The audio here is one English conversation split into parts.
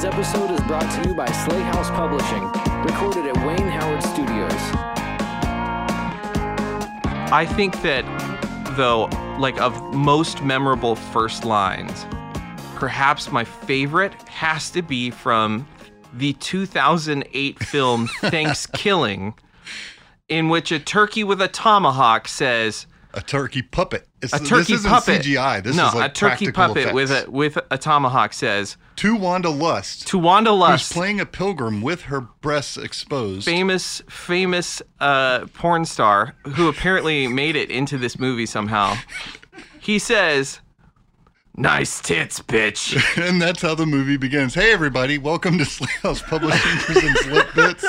Today's episode is brought to you by Slay House Publishing, recorded at Wayne Howard Studios. I think that, though, like of most memorable first lines, perhaps my favorite has to be from the 2008 film Thanksgiving, in which a turkey with a tomahawk says, A turkey puppet. It's, a turkey this isn't puppet. CGI. This no, is like a turkey puppet with a with a tomahawk says to Wanda Lust, to Wanda who's playing a pilgrim with her breasts exposed. famous famous uh, porn star who apparently made it into this movie somehow. He says, "Nice tits, bitch." and that's how the movie begins. Hey, everybody, welcome to Slay House Publishing presents Lit Bits.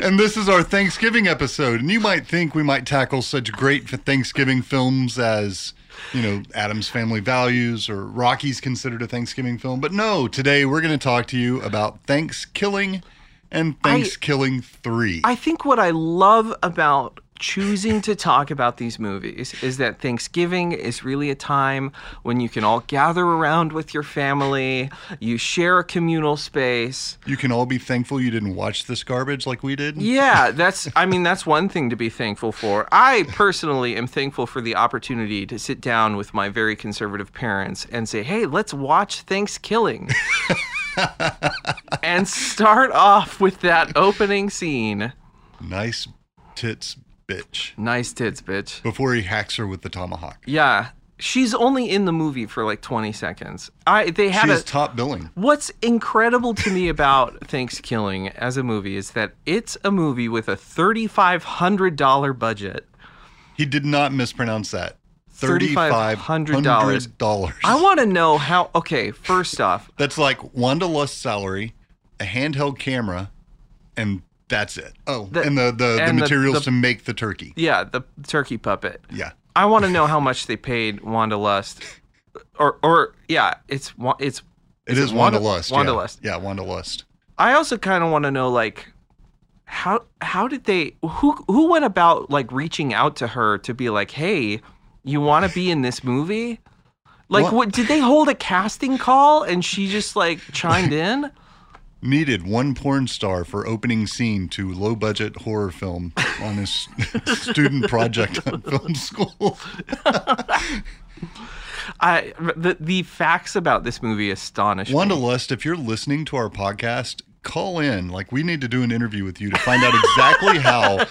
And this is our Thanksgiving episode. And you might think we might tackle such great Thanksgiving films as, you know, Addams Family Values or Rocky's considered a Thanksgiving film. But no, today we're going to talk to you about Thanksgiving and Thanksgiving 3. I think what I love about choosing to talk about these movies is that Thanksgiving is really a time when you can all gather around with your family, you share a communal space. you can all be thankful you didn't watch this garbage like we did. Yeah, that's I mean that's one thing to be thankful for. I personally am thankful for the opportunity to sit down with my very conservative parents and say, "Hey, let's watch Thanksgiving." and start off with that opening scene. Nice tits, bitch. Nice tits, bitch. Before he hacks her with the tomahawk. Yeah. She's only in the movie for like 20 seconds. I they had She a top billing. What's incredible to me about Thanksgiving as a movie is that it's a movie with a $3500 budget. He did not mispronounce that. $3,500. dollars. I want to know how okay, first off, That's like Wanda Lust's salary, a handheld camera, and that's it. Oh, The- and the the, and the- materials the- to make the turkey. yeah, the turkey puppet. Yeah. I want to know how much they paid Wanda Lust or or yeah, it's it's It is is Wanda, Wanda- Lust. Wanda yeah. Lust. Yeah, Wanda Lust. I also kind of want to know like how how did they who who went about like reaching out to her to be like, "Hey, you want to be in this movie?" Like What? what did they hold a casting call and she just like chimed in? Needed one porn star for opening scene to low budget horror film on his student project on film school. I the the facts about this movie astonish Wanda me. Lust, if you're listening to our podcast, call in. Like we need to do an interview with you to find out exactly how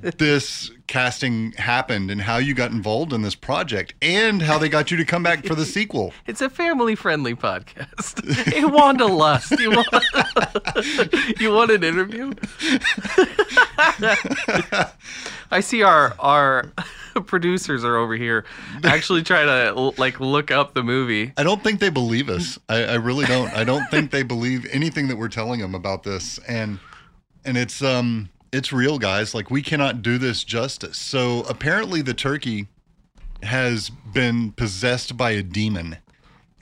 this casting happened and how you got involved in this project and how they got you to come back for the sequel. It's a family friendly podcast. hey, Wanda Lust, you want you want an interview? I see our our producers are over here actually trying to like look up the movie. I don't think they believe us. I, I really don't. I don't think they believe anything that we're telling them about this. And and it's um it's real, guys. Like we cannot do this justice. So apparently the turkey has been possessed by a demon.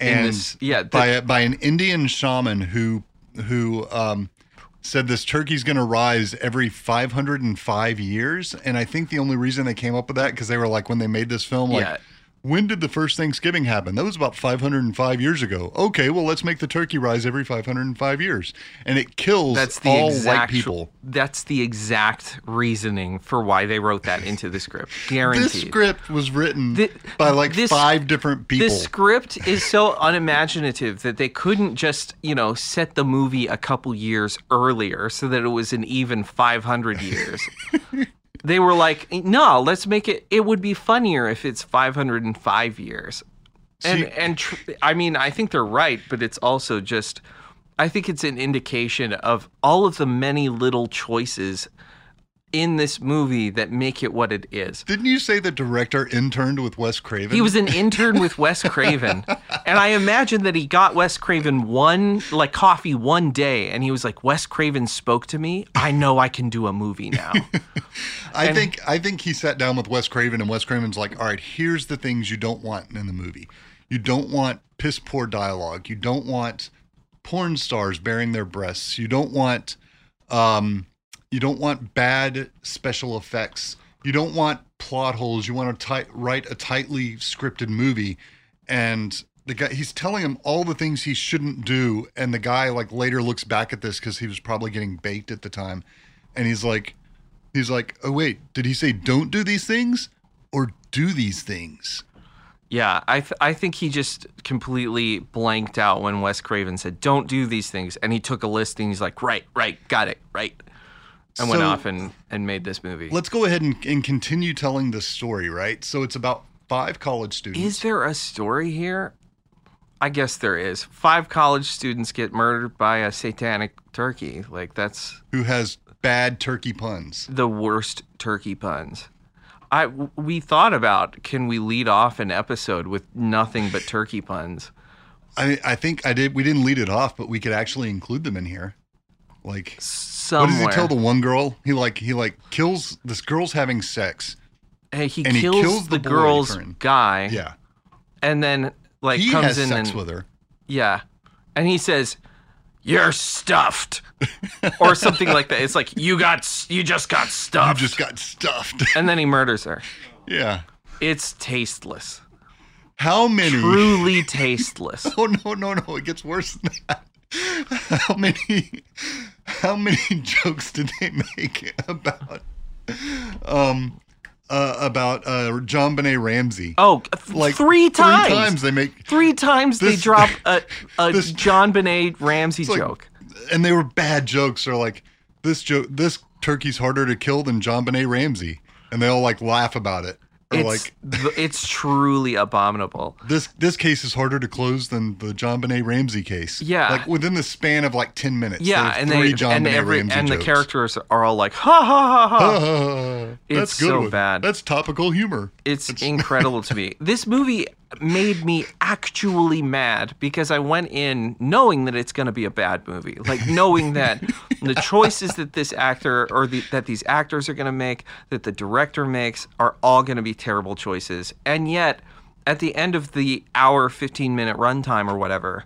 And this- yeah, the- by a, by an Indian shaman who who um said this turkey's going to rise every 505 years and i think the only reason they came up with that because they were like when they made this film like Yeah. When did the first Thanksgiving happen? That was about 505 years ago. Okay, well, let's make the turkey rise every 505 years. And it kills That's the all white exact people. That's the exact reasoning for why they wrote that into the script. Guaranteed. This script was written Thi- by like this- five different people. The script is so unimaginative that they couldn't just, you know, set the movie a couple years earlier so that it was an even 500 years. they were like, no, let's make it, it would be funnier if it's 505 years. And, and tr- I mean, I think they're right, but it's also just, I think it's an indication of all of the many little choices in this movie that make it what it is. Didn't you say the director interned with Wes Craven? He was an intern with Wes Craven. And I imagine that he got Wes Craven one, like coffee one day, and he was like, Wes Craven spoke to me. I know I can do a movie now. I think I think he sat down with Wes Craven, and Wes Craven's like, "All right, here's the things you don't want in the movie. You don't want piss poor dialogue. You don't want porn stars bearing their breasts. You don't want, um, you don't want bad special effects. You don't want plot holes. You want to ti- write a tightly scripted movie." And the guy he's telling him all the things he shouldn't do and the guy like later looks back at this because he was probably getting baked at the time and he's like he's like oh wait did he say don't do these things or do these things Yeah, I th- I think he just completely blanked out when Wes Craven said, "Don't do these things," and he took a list and he's like, "Right, right, got it, right," and went off and and made this movie. let's go ahead and, and continue telling this story right so it's about five college students Is there a story here? I guess there is. Five college students get murdered by a satanic turkey. Like that's who has bad turkey puns the worst turkey puns. I we thought about can we lead off an episode with nothing but turkey puns? I I think I did we didn't lead it off but we could actually include them in here like Somewhere. what does he tell the one girl he like he like kills this girl's having sex Hey, he and he kills, kills the, the girl's guy, yeah and then like he comes has in sex and with her yeah, and he says, "You're stuffed," or something like that. It's like you got, you just got stuffed." you just got stuffed and then he murders her. yeah It's tasteless, how many truly tasteless. Oh no, no, no! It gets worse than that. How many, how many jokes did they make about, um, uh, about uh, JonBenét Ramsey? Oh, th- like three times. Three times they make, Three times they drop a, a this- JonBenét Ramsey like- joke. and they were bad jokes. They're like, this joke, this turkey's harder to kill than JonBenét Ramsey, and they all like laugh about it. Or It's like, it's truly abominable. this this case is harder to close than the JonBenét Ramsey case. Yeah. like within the span of like ten minutes. Yeah, and three they John and Benet every Ramsey and the characters are all like ha ha ha ha. Uh, It's that's good so one. bad. That's topical humor. It's incredible to me. This movie made me actually mad because I went in knowing that it's going to be a bad movie, like knowing that the choices that this actor or the, that these actors are going to make, that the director makes, are all going to be terrible choices. And yet, at the end of the hour, fifteen minute runtime or whatever,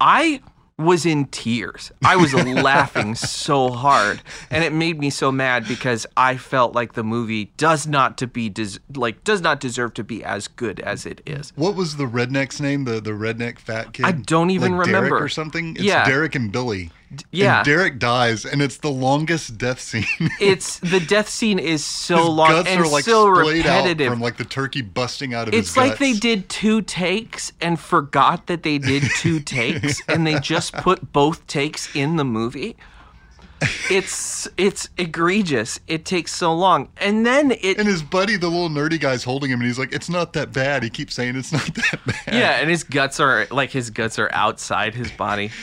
I was in tears. I was laughing so hard, and it made me so mad because I felt like the movie does not to be des- like does not deserve to be as good as it is. What was the redneck's name? The the redneck fat kid. I don't even like Derek remember. or something. It's Yeah. Derek and Billy. Yeah. And Derek dies, and it's the longest death scene. It's the death scene is so his long guts and are like so repetitive. from like the turkey busting out of it's like they did two takes and forgot that they did two takes and they just put both takes in the movie. It's it's egregious. It takes so long. And then it And his buddy, the little nerdy guy's holding him, and he's like, "It's not that bad." He keeps saying, "It's not that bad." Yeah, and his guts are like his guts are outside his body.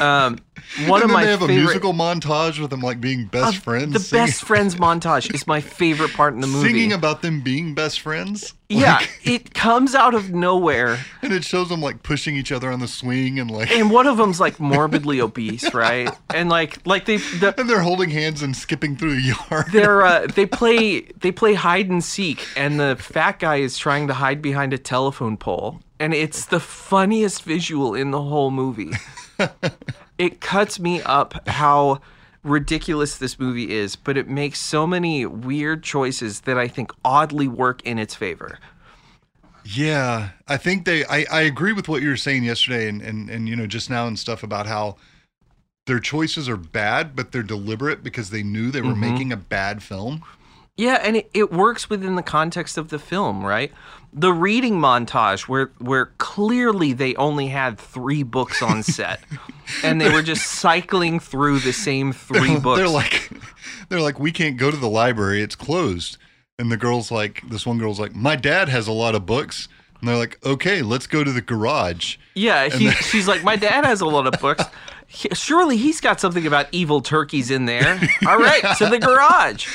Um, one and of then my they have favorite, a musical montage with them like being best friends. the singing, best friends montage is my favorite part in the movie. singing about them being best friends. yeah, Like, it comes out of nowhere, and it shows them like pushing each other on the swing and like, and one of them's like morbidly obese, right? And like like they the, and they're holding hands and skipping through the yard. they're uh, they play they play hide and seek, and the fat guy is trying to hide behind a telephone pole, and it's the funniest visual in the whole movie. It cuts me up how ridiculous this movie is, but it makes so many weird choices that I think oddly work in its favor. Yeah, I think they. I, I agree with what you were saying yesterday, and, and and you know just now and stuff about how their choices are bad, but they're deliberate because they knew they were Mm-hmm. making a bad film. Yeah, and it, it works within the context of the film, right? The reading montage where where clearly they only had three books on set. and they were just cycling through the same three books. They're like, they're like, we can't go to the library; it's closed. And the girl's like, this one girl's like, my dad has a lot of books. And they're like, okay, let's go to the garage. Yeah, he, she's like, my dad has a lot of books. Surely he's got something about evil turkeys in there. All right, to the garage.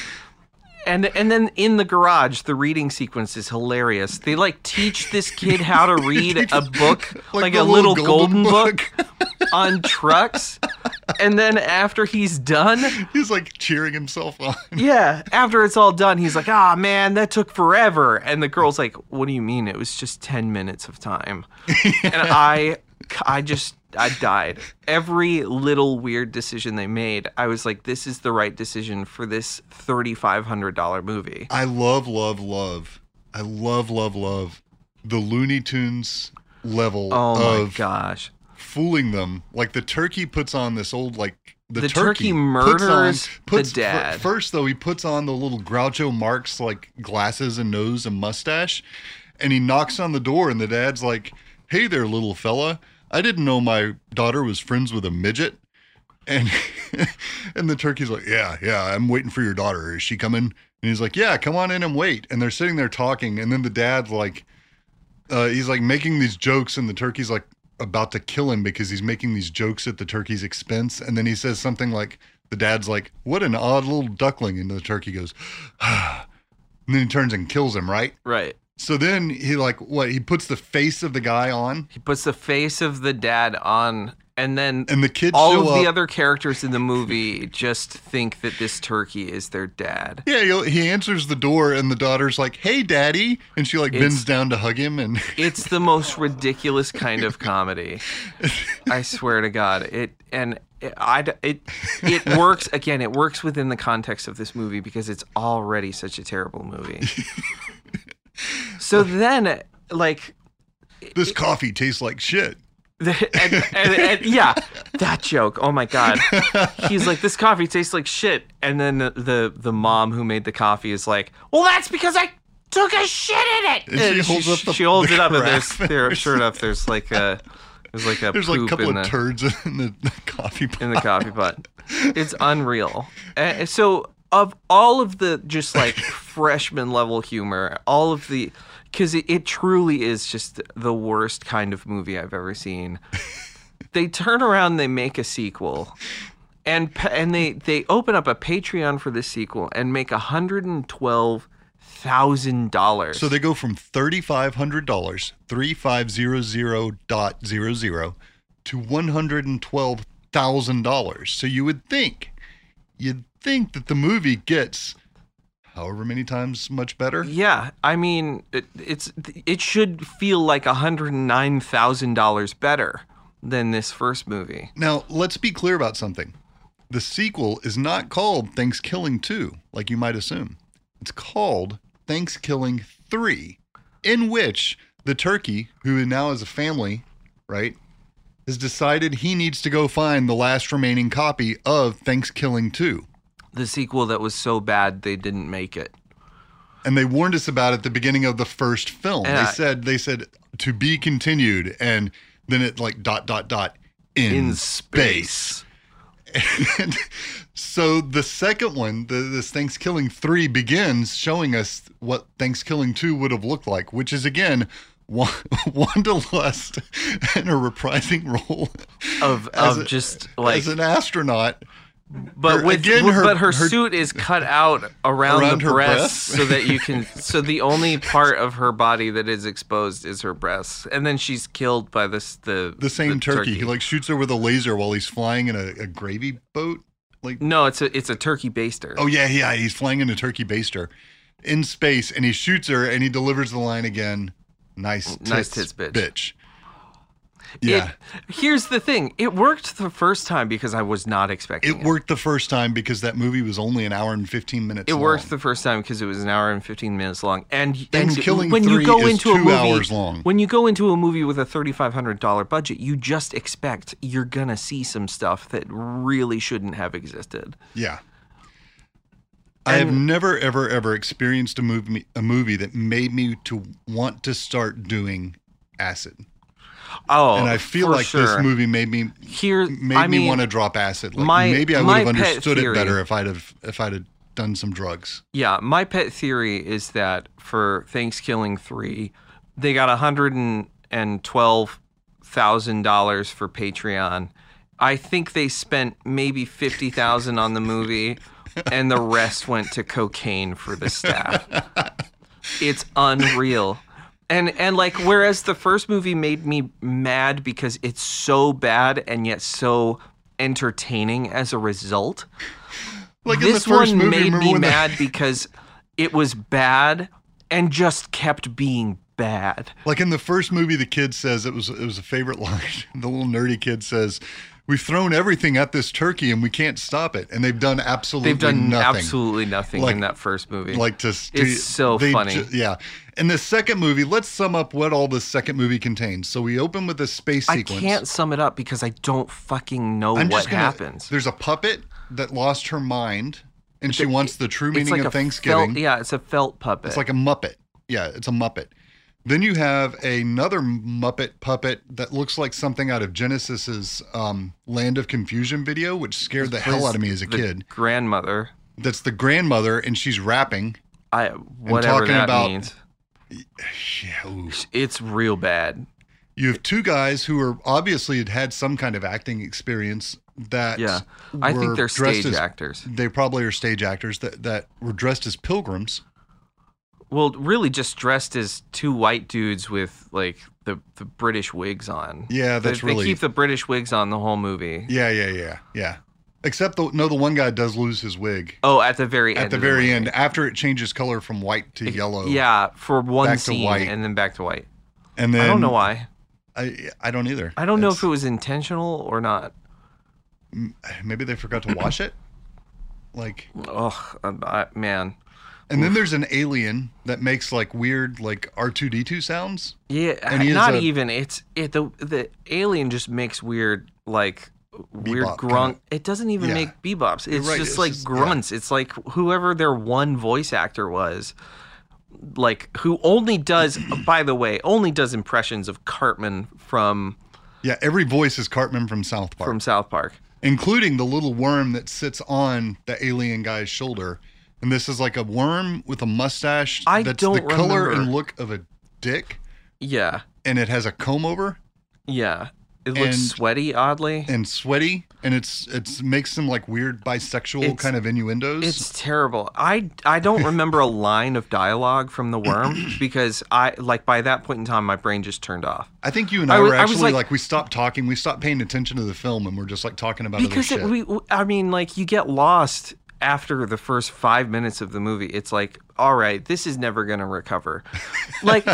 And and then in the garage, the reading sequence is hilarious. They like teach this kid how to read a book, like, the a little golden, golden book, on trucks. And then after he's done, He's like cheering himself on. yeah, after it's all done, he's like, "Ah, man, that took forever." And the girl's like, "What do you mean? It was just 10 minutes of time." And I I just I died. Every little weird decision they made, I was like, "This is the right decision for this $3500 movie." I love, love, love. I love, love, love the Looney Tunes level Oh my of gosh. fooling them. Like the turkey puts on this old like the, The turkey puts murders the puts, dad. First though, he puts on the little Groucho Marx like glasses and nose and mustache, and he knocks on the door, and the dad's like, "Hey there, little fella. I didn't know my daughter was friends with a midget." And and the turkey's like, "Yeah, yeah, I'm waiting for your daughter. Is she coming?" And he's like, "Yeah, come on in and wait." And they're sitting there talking, and then the dad's like, uh, he's like making these jokes, and the turkey's like about to kill him because he's making these jokes at the turkey's expense. And then he says something like, the dad's like, "What an odd little duckling," and the turkey goes, and then he turns and kills him. Right. Right. So then he like what? He puts the face of the guy on, He puts the face of the dad on, and then and the kids all of up. the other characters in the movie just think that this turkey is their dad. yeah, he, answers the door, and the daughter's like, "Hey, daddy," and she like bends down to hug him, and It's the most ridiculous kind of comedy. I swear to God. It and I it it works again. It works within the context of this movie because it's already such a terrible movie. So then, like, this coffee tastes like shit. and, and, and yeah, that joke. Oh my god. He's like, this coffee tastes like shit, and then the the, the mom who made the coffee is like, well, that's because I took a shit in it. And she holds up the- she holds it up, and there's there, sure enough, there's like a there's like a There's like a couple of the turds in the, the coffee pot. in the coffee pot. It's unreal. Uh, so of all of the just like freshman level humor, all of the because it, it truly is just the worst kind of movie I've ever seen. they turn around, they make a sequel, and and they they open up a Patreon for the sequel and make a hundred and twelve thousand dollars. So they go from thirty five hundred dollars, three five zero zero dot zero zero, to one hundred and twelve thousand dollars. So you would think, you'd think that the movie gets however many times much better. Yeah, I mean, it, it's it should feel like hundred nine thousand dollars better than this first movie. Now let's be clear about something. The sequel is not called Thanksgiving Two, like you might assume. It's called Thanksgiving Three, in which the turkey, who now is a family, right, has decided he needs to go find the last remaining copy of Thanksgiving 2. The sequel that was so bad they didn't make it. And they warned us about it at the beginning of the first film. And they I- said they said to be continued and then it like dot dot dot in, In space. And so the second one, the, this Thanksgiving 3 begins showing us what Thanksgiving 2 would have looked like, which is again Wa- Wanda Lust in a reprising role Of of a- just like, as an astronaut. but her- with again, her- but her, her- suit is cut out around, Around the breasts so that you can. So the only part of her body that is exposed is her breasts, and then she's killed by this the The same turkey. He like shoots her with a laser while he's flying in a, a gravy boat. Like no, it's a it's a turkey baster. Oh yeah, yeah. He's flying in a turkey baster in space, and he shoots her, and he delivers the line again. Mm, nice, tits, Nice tits, bitch." bitch. It- Yeah, here's the thing. It worked the first time because I was not expecting it it. worked the first time because that movie was only an hour and fifteen minutes. It worked the first time because it was an hour and fifteen minutes long, and and Killing when you 3 go is into a two movie, hours long. when you go into a movie with a thirty five hundred dollar budget, you just expect you're gonna see some stuff that really shouldn't have existed. Yeah. I have never, ever, ever experienced a movie a movie that made me to want to start doing acid, Oh, and I feel like sure. this movie made me here made I me mean, want to drop acid. Like my- maybe I would have understood theory- it better if I'd have if I'd have done some drugs. Yeah, my pet theory is that for Thanksgiving three, they got a hundred and twelve thousand dollars for Patreon. I think they spent maybe fifty thousand on the movie, and the rest went to cocaine for the staff. It's unreal. And and like whereas the first movie made me mad because it's so bad and yet so entertaining as a result Like in this the first one movie, made me mad because it was bad and just kept being bad. Like in the first movie, the kid says it was it was a favorite line. The little nerdy kid says, we've thrown everything at this turkey and we can't stop it, and they've done absolutely They've done nothing. absolutely nothing Like- in that first movie. like to, to It's so funny. ju- yeah and the second movie let's sum up what all the second movie contains so we open with a space I sequence I can't sum it up because I don't fucking know I'm what gonna, happens. there's a puppet that lost her mind and she wants the true meaning like of thanksgiving Felt, yeah, it's a felt puppet. it's like a muppet yeah it's a muppet then you have another muppet puppet that looks like something out of genesis's um, land of confusion video which scared the hell out of me as a the kid grandmother. that's the grandmother and she's rapping I whatever talking that about- means. yeah ooh. It's real bad. You have two guys who are obviously had had some kind of acting experience that Yeah, I think they're stage as- actors. They probably are stage actors that, that were dressed as pilgrims. Well, really, just dressed as two white dudes with like the the British wigs on. Yeah, They- that's they, really keep the British wigs on the whole movie. yeah, yeah, yeah, yeah. Except the no, the one guy does lose his wig Oh, at the very end. at the very movie. end after it changes color from white to yellow. Yeah, for one scene white. and then back to white. and then I don't know why. I I don't either. I don't know if it was intentional or not. maybe they forgot to wash it. Like, Oh, I, man. And then there's an alien that makes like weird like R two D two sounds. Yeah, And he not a- even. It's it the the alien just makes weird like weird grunt. It doesn't even Yeah. make bebops. It's right, just it's like just- yeah. grunts. It's like whoever their one voice actor was, like who only does. by the way, only does impressions of Cartman from Yeah, every voice is Cartman from South Park. from South Park. including the little worm that sits on the alien guy's shoulder. And this is like a worm with a mustache I that's don't the color remember. and look of a dick, Yeah, and it has a comb over yeah. It looks And- sweaty, oddly. and sweaty, and it's it's makes some like weird bisexual It's- kind of innuendos. It's terrible. I I don't remember a line of dialogue from the worm because I like by that point in time my brain just turned off. I think you and I I, were I was actually like, like- we stopped talking, we stopped paying attention to the film, and we're just like talking about because other it, shit. we I mean like you get lost after the first 5 minutes of the movie. It's like all right, this is never going to recover. Like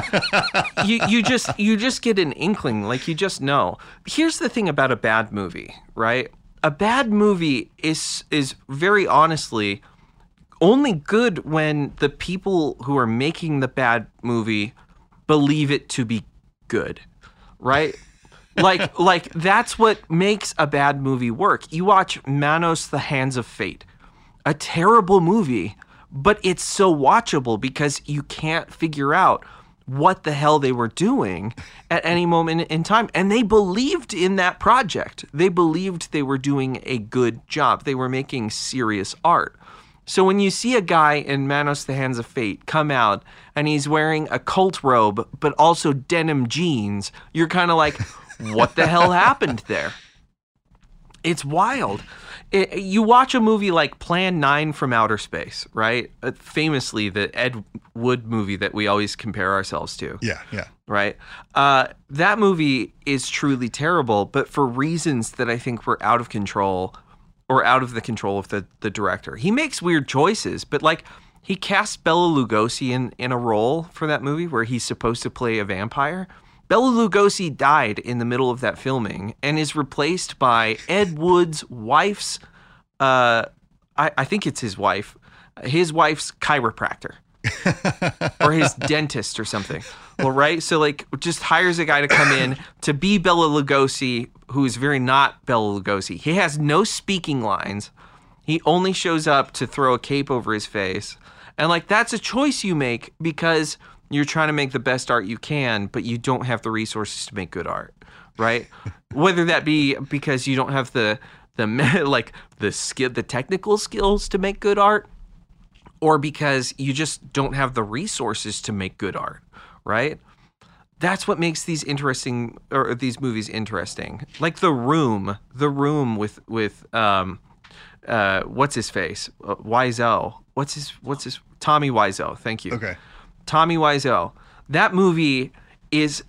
you you just you just get an inkling like you just know. Here's the thing about a bad movie, right? A bad movie is is very honestly only good when the people who are making the bad movie believe it to be good, right? like like that's what makes a bad movie work. You watch Manos the Hands of Fate. A terrible movie, but it's so watchable because you can't figure out what the hell they were doing at any moment in time and they believed in that project. They believed they were doing a good job. They were making serious art. So when you see a guy in Manos the Hands of Fate come out and he's wearing a cult robe but also denim jeans, you're kind of like, what the hell happened there? It's wild. It, you watch a movie like Plan 9 from Outer Space, right? Uh, famously, the Ed Wood movie that we always compare ourselves to yeah, yeah. right? Uh, that movie is truly terrible, but for reasons that I think were out of control or out of the control of the, the director. He makes weird choices, but like he cast Bela Lugosi in, in a role for that movie where he's supposed to play a vampire. Bela Lugosi died in the middle of that filming and is replaced by Ed Wood's wife's, uh, I, I think it's his wife, his wife's chiropractor or his dentist or something. Well, right? So like just hires a guy to come in to be Bela Lugosi, who is very not Bela Lugosi. He has no speaking lines. He only shows up to throw a cape over his face. And like that's a choice you make because you're trying to make the best art you can, but you don't have the resources to make good art, right? Whether that be because you don't have the the like the skill the technical skills to make good art or because you just don't have the resources to make good art, right? That's what makes these interesting or these movies interesting. Like The Room, The Room with with um uh what's his face? Uh, Wiseau. What's his what's his Tommy Wiseau. Thank you. Okay. Tommy Wiseau. That movie is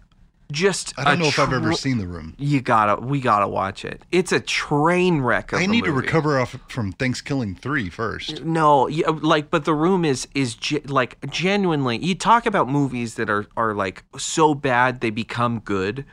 just I don't know if I've ever seen The Room. You gotta, we gotta watch it. It's a train wreck. Of I need to movie. recover off from Thanksgiving 3 first. No, yeah, like, but the room is is ge- like genuinely. You talk about movies that are are like so bad they become good.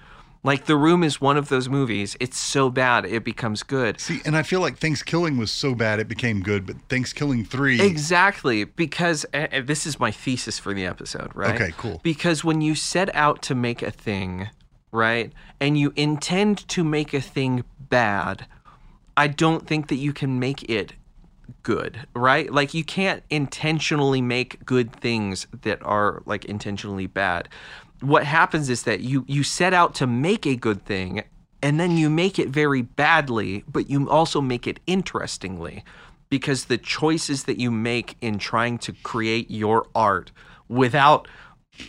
Like The Room is one of those movies. It's so bad it becomes good. See, and I feel like Thanksgiving was so bad it became good, but Thanksgiving 3 Exactly, because this is my thesis for the episode, right? Okay, cool. Because when you set out to make a thing, right, and you intend to make a thing bad, I don't think that you can make it good, right? Like you can't intentionally make good things that are like intentionally bad. What happens is that you you set out to make a good thing and then you make it very badly, but you also make it interestingly because the choices that you make in trying to create your art without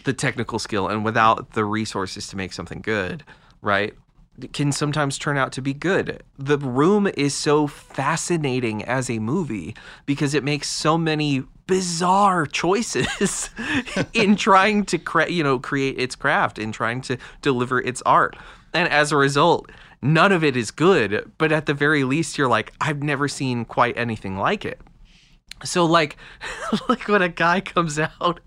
the technical skill and without the resources to make something good, right? Can sometimes turn out to be good. The Room is so fascinating as a movie because it makes so many bizarre choices in trying to cre- you know create its craft in trying to deliver its art. And as a result, none of it is good, but at the very least you're like I've never seen quite anything like it. So like like when a guy comes out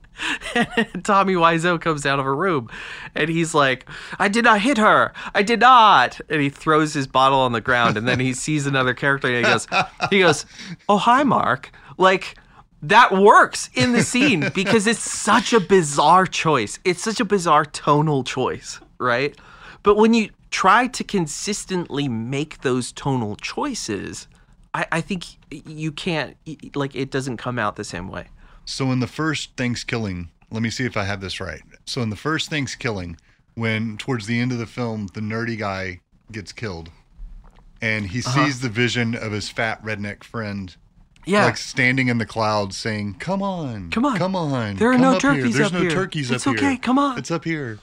Tommy Wiseau comes out of a room and he's like, I did not hit her. I did not. And he throws his bottle on the ground and then he sees another character and he goes, he goes, Oh, hi, Mark. Like, that works in the scene because it's such a bizarre choice. It's such a bizarre tonal choice, right? But when you try to consistently make those tonal choices, I, I think you can't, like, it doesn't come out the same way. So in the first Thanksgiving, let me see if I have this right. So in the first Thanksgiving, when towards the end of the film, the nerdy guy gets killed, and he Uh-huh. sees the vision of his fat redneck friend, Yeah. like standing in the clouds, saying, "Come on, Come on. come on, There are come no up here. turkeys There's up no here. turkeys It's up here. It's okay, come on." it's up here."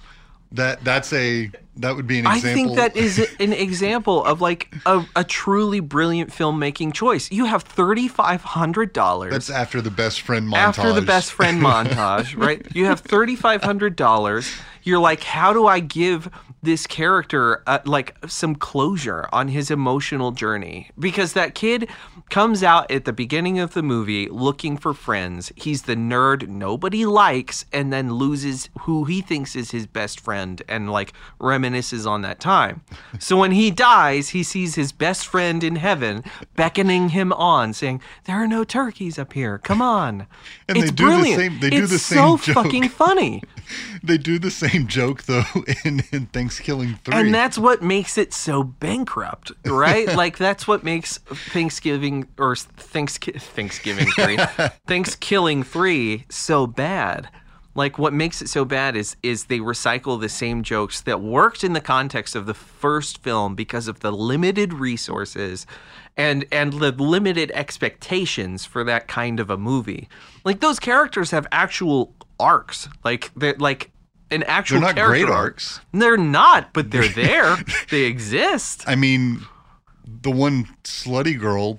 That that's a that would be an example. I think that is an example of like a, a truly brilliant filmmaking choice. You have thirty five hundred dollars that's after the best friend montage. after the best friend montage, right? You have thirty five hundred dollars. You're like, how do I give this character uh, like some closure on his emotional journey? Because that kid comes out at the beginning of the movie looking for friends. He's the nerd nobody likes, and then loses who he thinks is his best friend, and like reminisces on that time. So when he dies, he sees his best friend in heaven beckoning him on, saying, "There are no turkeys up here. Come on." And it's they do the same- they do it's the so same joke. fucking funny. They do the same joke though in, in Thanksgiving three. And that's what makes it so bankrupt, right? like that's what makes Thanksgiving or Thanksgiving Thanksgiving 3 Thanksgiving 3 so bad. Like what makes it so bad is is they recycle the same jokes that worked in the context of the first film because of the limited resources and and the limited expectations for that kind of a movie. Like those characters have actual arcs. Like they're like an actual They're not character great arcs. They're not, but they're there. they exist. I mean, the one slutty girl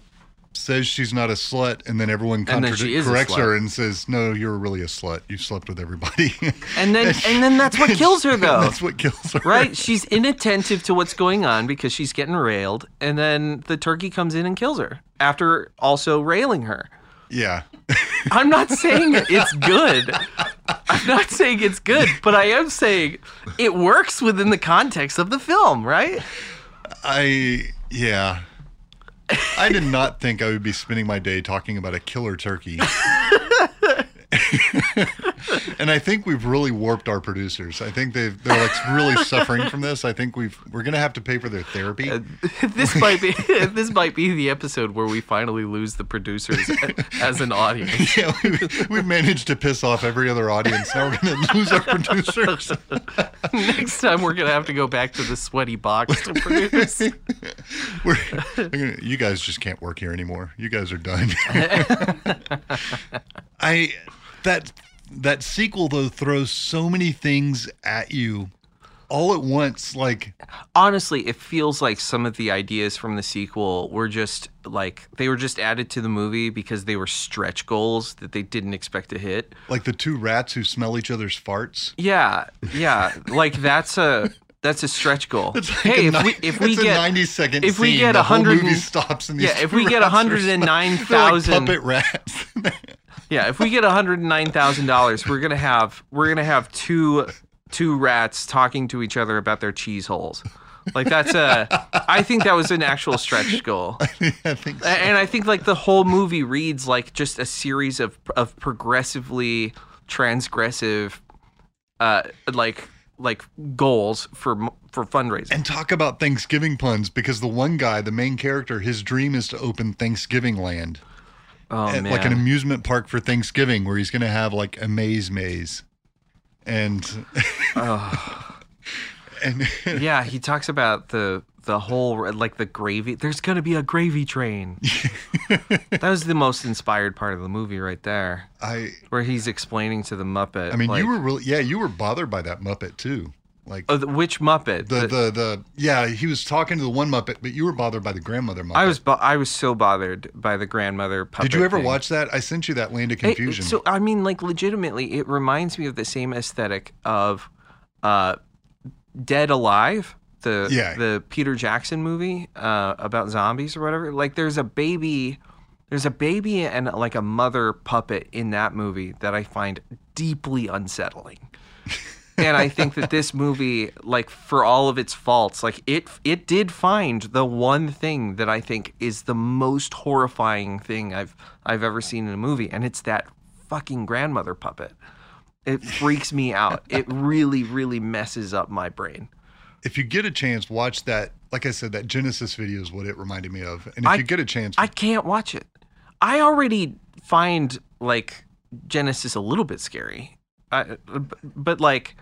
says she's not a slut, and then everyone And then she contradic- is a corrects her and says, "No, you're really a slut. You slept with everybody." And then and then that's what kills her though. That's what kills her. Right? She's inattentive to what's going on because she's getting railed, and then the turkey comes in and kills her after also railing her. Yeah. I'm not saying it's good. I'm not saying it's good, but I am saying it works within the context of the film, right? I yeah. I did not think I would be spending my day talking about a killer turkey. and I think we've really warped our producers. I think they've they're like really suffering from this. I think we've we're gonna have to pay for their therapy. Uh, this might be this might be the episode where we finally lose the producers as an audience. yeah, we've, we've managed to piss off every other audience. Now we're gonna lose our producers. Next time we're gonna have to go back to the sweaty box to produce. We're, we're gonna, you guys just can't work here anymore. You guys are done. I that that sequel though throws so many things at you all at once. Like Honestly, it feels like some of the ideas from the sequel were just like they were just added to the movie because they were stretch goals that they didn't expect to hit. like the two rats who smell each other's farts. Yeah, yeah, like that's a that's a stretch goal. Like hey, a if we if we get ninety second if we get the a whole hundred movie stops and these yeah, if we get rats are 109,000 they're like puppet rats. Yeah, if we get hundred and nine thousand dollars, we're gonna have we're gonna have two two rats talking to each other about their cheese holes. Like that's a I think that was an actual stretch goal. I think so. And I think like the whole movie reads like just a series of of progressively transgressive uh like like goals for for fundraising. And talk about Thanksgiving puns because the one guy, the main character, his dream is to open Thanksgiving land. Oh at, man. like an amusement park for Thanksgiving where he's going to have like a maze maze. And and yeah, he talks about the the whole like the gravy. There's gonna be a gravy train. that was the most inspired part of the movie right there, I where he's explaining to the Muppet. I mean like, you were really yeah, you were bothered by that Muppet too. Like the, which Muppet? the, the the yeah, he was talking to the one Muppet, but you were bothered by the grandmother Muppet. I was bo- I was so bothered by the grandmother puppet. Did you ever thing. watch that? I sent you that Land of It- Confusion. so I mean, like legitimately, it reminds me of the same aesthetic of uh, Dead Alive, the Yeah. the Peter Jackson movie uh, about zombies or whatever. Like, there's a baby, there's a baby and like a mother puppet in that movie that I find deeply unsettling. and I think that this movie, like for all of its faults, like it it did find the one thing that I think is the most horrifying thing I've I've ever seen in a movie, and it's that fucking grandmother puppet. It freaks me out. It really, really messes up my brain. if you get a chance, watch that. Like I said, that Genesis video is what it reminded me of. And if I- you get a chance, I can't watch it. I already find like Genesis a little bit scary, I, but like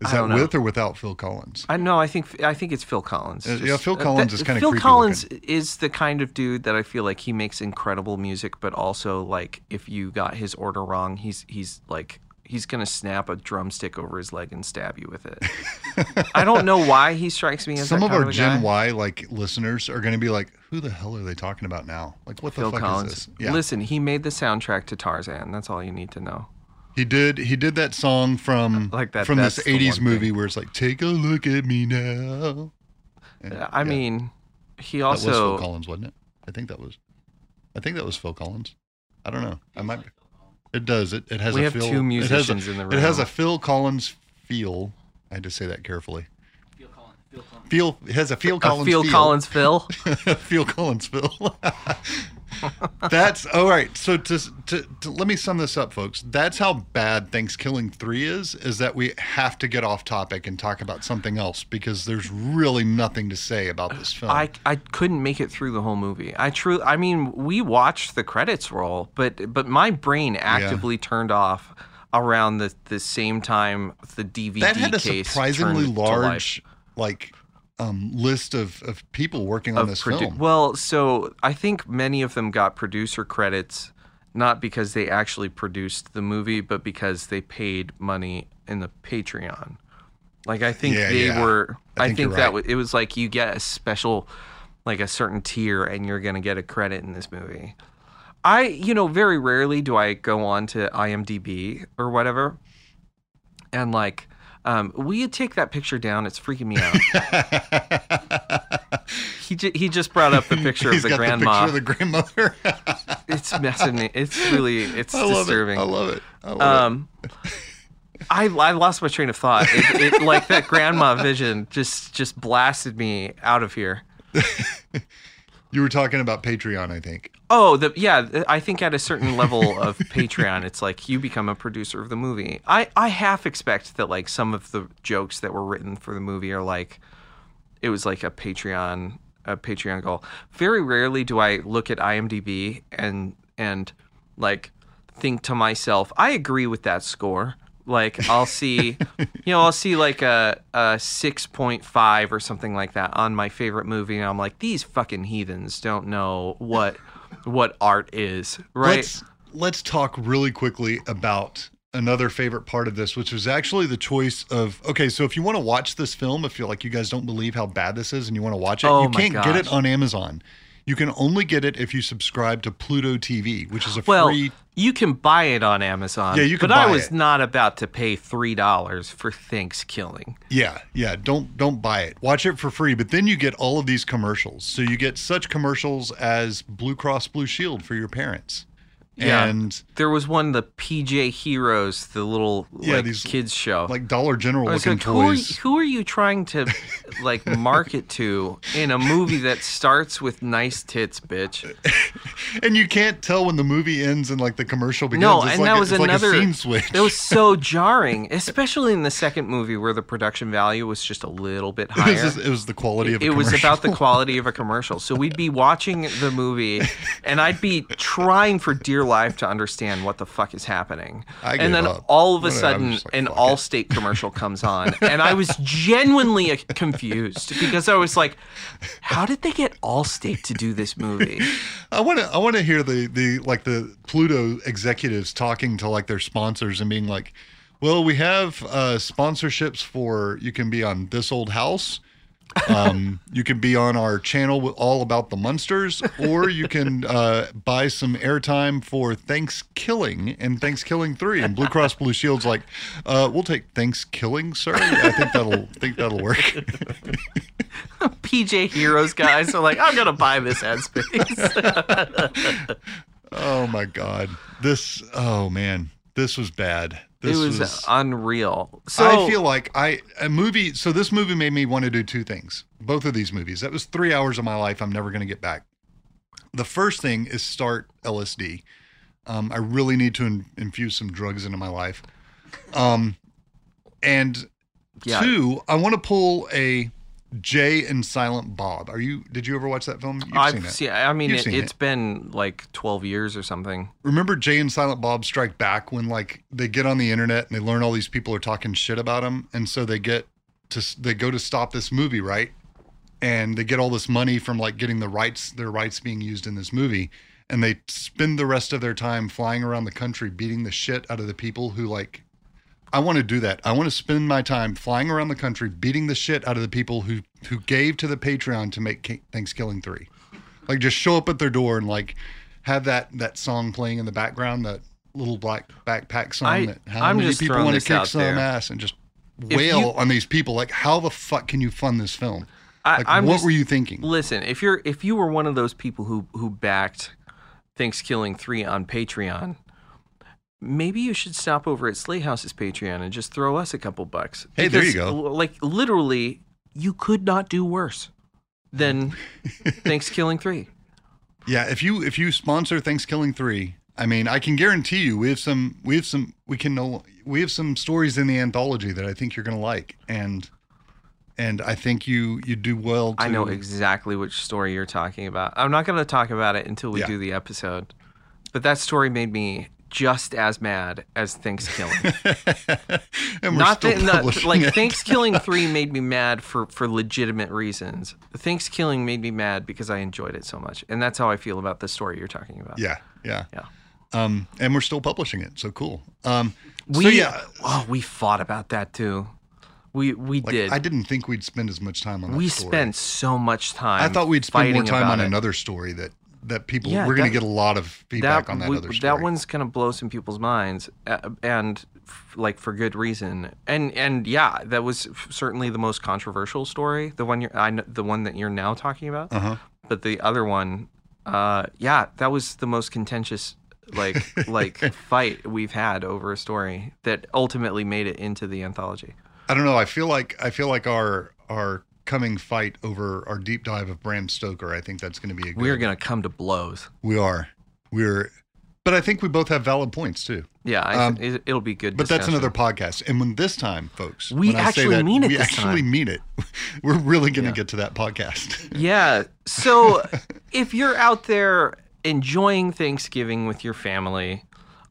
is that with or without Phil Collins? I know. I think I think it's Phil Collins. Uh, yeah, Phil uh, Collins that- is kinda Phil creepy Collins is the kind of dude that I feel like he makes incredible music, but also like if you got his order wrong, he's he's like he's gonna snap a drumstick over his leg and stab you with it. I don't know why he strikes me as Some of kind our a Gen guy. Y like listeners are going to be like, "Who the hell are they talking about now? Like, what the fuck Collins. is this?" Yeah, Listen, he made the soundtrack to Tarzan. That's all you need to know. He did. He did that song from Like that- from this '80s movie thing. where it's like, "Take a look at me now." And, I yeah, mean, he also that was Phil Collins, wasn't it? I think that was. I think that was Phil Collins. I don't know. I might. It does. It, it has We a have Phil, two it has a- musicians in the room. It has a Phil Collins feel. I had to say that carefully. Feel it has a Phil Collins. a Collins Phil feel. Collins Phil. Phil Collins, Phil. That's all right. So to, to to let me sum this up, folks. That's how bad Thanksgiving three is. Is that we have to get off topic and talk about something else because there's really nothing to say about this film. I, I couldn't make it through the whole movie. I true I mean we watched the credits roll, but but my brain actively turned off around the the same time the DVD that had a case surprisingly turned to life. large like um, list of, of people working on Of this produ- film. Well, so I think many of them got producer credits not because they actually produced the movie, but because they paid money in the Patreon. Like I think Yeah, they yeah. were. I I think think, that right. it was like you get a special, like a certain tier, and you're gonna get a credit in this movie. I, you know, very rarely do I go on to IMDb or whatever, and like, um, will you take that picture down? It's freaking me out. he ju- he just brought up the picture of the got grandma. the picture of the grandmother. it's messing me. It's really it's I disturbing. it. I love it. I love Um, I I lost my train of thought. It, it like that grandma vision just just blasted me out of here. You were talking about Patreon, I think. Oh, the yeah. I think at a certain level of Patreon, it's like you become a producer of the movie. I I half expect that like some of the jokes that were written for the movie are like it was like a Patreon a Patreon goal. Very rarely do I look at IMDb and and like think to myself, I agree with that score. Like I'll see, you know, I'll see like a a six point five or something like that on my favorite movie, and I'm like, these fucking heathens don't know what what art is, right? Let's let's talk really quickly about another favorite part of this, which was actually the choice of okay. So if you want to watch this film, if you're like you guys don't believe how bad this is and you want to watch it, Oh you can't get it on Amazon. You can only get it if you subscribe to Pluto TV, which is a well, free. you can buy it on Amazon. Yeah, you can But I was it. not about to pay three dollars for Thanksgiving. Yeah, yeah. Don't don't buy it. Watch it for free, but then you get all of these commercials. So you get such commercials as Blue Cross Blue Shield for your parents. Yeah. and There was one, the PJ Heroes, the little Yeah, like these, kids show. like Dollar General looking like, who are, toys. who are you trying to like market to in a movie that starts with nice tits, bitch? And you can't tell when the movie ends and like the commercial begins. No, it's and like that was it's another. Like a scene switch. It was so jarring, especially in the second movie where the production value was just a little bit It was, higher. just- it was the quality of it was about the quality of a commercial. So we'd be watching the movie, and I'd be trying for dear life to understand what the fuck is happening. I and then up. all of a sudden, like, an. Allstate commercial comes on, and I was genuinely uh, confused because I was like, "How did they get Allstate to do this movie?" I want to I want to hear the the like the Pluto executives talking to like their sponsors and being like, "Well, we have uh, sponsorships for you can be on this old house." Um, you can be on our channel with all about the monsters, or you can uh, buy some airtime for Thanksgiving and Thanksgiving three. And Blue Cross Blue Shield's like, uh, we'll take Thanksgiving, sir. I think that'll think that'll work. PJ Heroes guys are like, "I'm gonna buy this ad space." oh my god, this. Oh man, this was bad. This it was, unreal. So I feel like I a movie. So this movie made me want to do two things. Both of these movies. That was three hours of my life. I'm never going to get back. The first thing is start LSD. Um, I really need to in, infuse some drugs into my life. Um, and Yeah. two, I want to pull a Jay and Silent Bob. Are you? Did you ever watch that film? You've I've seen it. seen. I mean, You've it, it's it. been like 12 years or something. Remember Jay and Silent Bob Strike Back when like they get on the internet and they learn all these people are talking shit about them, and so they get to they go to stop this movie, right? And they get all this money from like getting the rights, their rights being used in this movie, and they spend the rest of their time flying around the country beating the shit out of the people who like. I want to do that. I want to spend my time flying around the country beating the shit out of the people who who gave to the Patreon to make Thanksgiving three like just show up at their door and like have that that song playing in the background that little black backpack song I- that how I'm many just people want to kick some there. ass and just If wail you- on these people like how the fuck can you fund this film I, like I'm what just, were you thinking Listen, if you're if you were one of those people who who backed Thanksgiving three on Patreon, maybe you should stop over at Slay House's Patreon and just throw us a couple bucks. Hey, there you go. Like literally, you could not do worse than Thanksgiving three. yeah if you if you sponsor Thanksgiving 3 I mean I can guarantee you we have some we have some we can know we have some stories in the anthology that I think you're going to like and and I think you you do well to I know exactly which story you're talking about. I'm not going to talk about it until we Yeah. do the episode. But that story made me just as mad as Thanksgiving. and we're not still that, not- like it. Thanksgiving 3 made me mad for for legitimate reasons. Thanksgiving made me mad because I enjoyed it so much. And that's how I feel about the story you're talking about. Yeah, yeah, Yeah. Um, and we're still publishing it, so cool. Um, We so yeah, oh, we fought about that too. We we like, did. I didn't think we'd spend as much time on that we story. spent so much time I thought we'd spend more time on it. another story that that people Yeah, we're going to get a lot of feedback on that we- other story. That one's gonna blow some people's minds, uh, and f- like for good reason. And and yeah, that was f- certainly the most controversial story. The one you're, I kn- the one that you're now talking about. Uh-huh. But the other one, uh, yeah, that was the most contentious like like fight we've had over a story that ultimately made it into the anthology. I don't know. I feel like I feel like our our coming fight over our deep dive of Bram Stoker. I think that's going to be a good. We're gonna come to blows. We are. We're. But I think we both have valid points too. Yeah, I, Um, it, it'll be good. But that's another podcast. And when this time, folks, We when I say actually that, mean it We actually time. mean it. We're really going to Yeah. get to that podcast. Yeah. So if you're out there enjoying Thanksgiving with your family,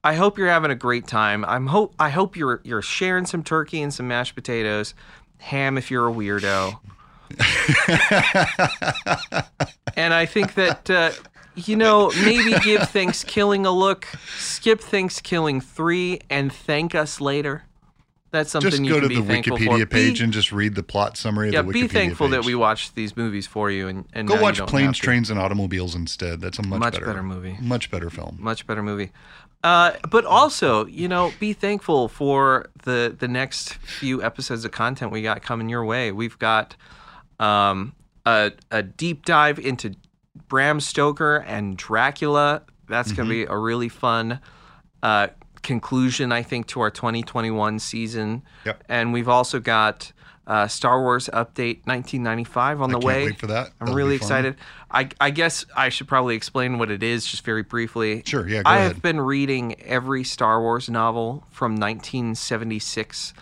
I hope you're having a great time. I'm hope I hope you're you're sharing some turkey and some mashed potatoes, ham if you're a weirdo. and I think that uh, you know maybe give Thanksgiving a look, skip Thanksgiving three, and thank us later. That's something just you go can to the Wikipedia for. page Be- and just read the plot summary of yeah, the Wikipedia be thankful that we watched these movies for you and, and Go watch Planes. Trains, and Automobiles instead. That's a much, Much better, better movie. Much better film. much better movie. Uh, but also, you know, be thankful for the the next few episodes of content we got coming your way. We've got um, a a deep dive into Bram Stoker and Dracula That's going to be a really fun uh, conclusion, I think, to our 2021 season. Yep. And we've also got uh, Star Wars Update 1995 on the can't way. for that. I'm That'll really excited. I, I guess I should probably explain what it is just very briefly. Sure, yeah, go I ahead. have been reading every Star Wars novel from 1976,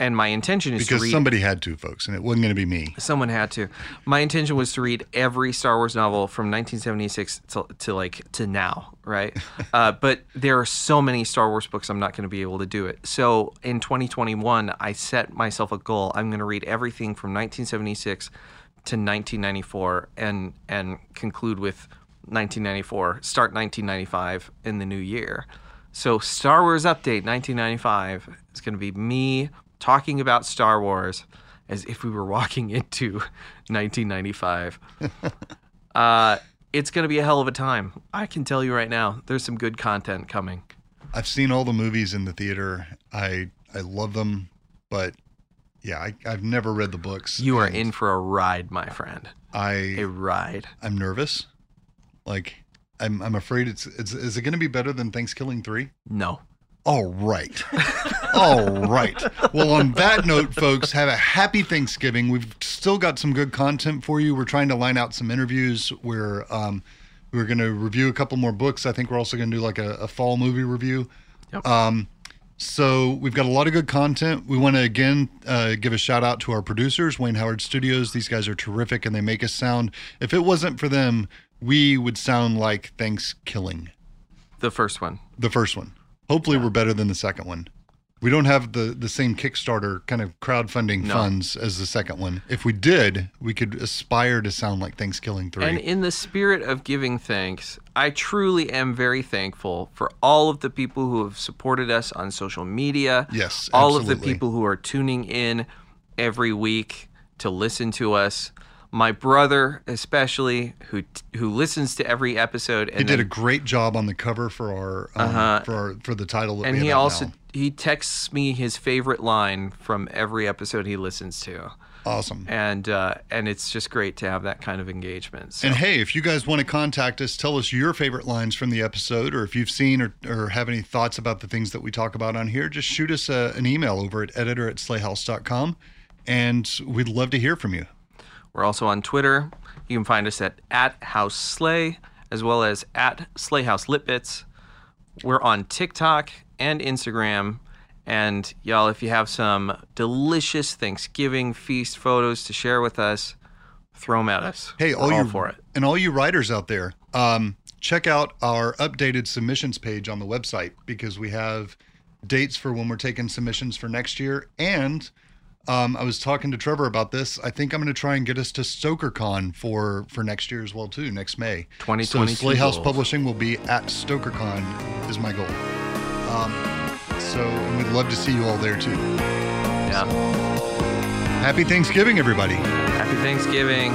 and my intention is Because to read somebody had to, folks, and it wasn't going to be me. Someone had to. My intention was to read every Star Wars novel from 1976 to, to like to now, right? uh, but there are so many Star Wars books, I'm not going to be able to do it. So in 2021, I set myself a goal. I'm going to read everything from 1976 to 1994, and and conclude with 1994. Start 1995 in the new year. So Star Wars Update 1995 is going to be me talking about Star Wars as if we were walking into 1995. uh, it's going to be a hell of a time. I can tell you right now, there's some good content coming. I've seen all the movies in the theater. I I love them, but yeah, I, I've never read the books. You are in for a ride, my friend. I A ride. I'm nervous. Like I'm I'm afraid it's it's is it going to be better than Thanksgiving 3? No. All right. All right. Well, on that note, folks, have a happy Thanksgiving. We've still got some good content for you. We're trying to line out some interviews. We're um, we're going to review a couple more books. I think we're also going to do like a, a fall movie review. Yep. Um, so we've got a lot of good content. We want to again uh, give a shout out to our producers, Wayne Howard Studios. These guys are terrific, and they make us sound. If it wasn't for them, we would sound like Thanksgiving The first one. the first one. Hopefully, we're better than the second one. We don't have the the same Kickstarter kind of crowdfunding No. funds as the second one. If we did, we could aspire to sound like Thanksgiving Three. And in the spirit of giving thanks, I truly am very thankful for all of the people who have supported us on social media. Yes, All of the people who are tuning in every week to listen to us. My brother, especially, who who listens to every episode, and he did a great job on the cover for our um, Uh-huh. for our for the title. And he also now. he texts me his favorite line from every episode he listens to, awesome. and uh, and it's just great to have that kind of engagement. So. And hey, if you guys want to contact us, tell us your favorite lines from the episode, or if you've seen or, or have any thoughts about the things that we talk about on here, just shoot us a, an email over at editor at slayhouse.com, and we'd love to hear from you. We're also on Twitter. You can find us at, at House Slay, as well as at Slayhouse Litbits. We're on TikTok and Instagram. And y'all, if you have some delicious Thanksgiving feast photos to share with us, throw them at us. Hey, all all you for it. and all you writers out there, um, check out our updated submissions page on the website because we have dates for when we're taking submissions for next year. And um, I was talking to Trevor about this. I think I'm going to try and get us to StokerCon for for next year as well too, next May. So 2022 Slay House. Publishing will be at StokerCon is my goal. Um, so and we'd love to see you all there too. Yeah. Happy Thanksgiving, everybody. Happy Thanksgiving.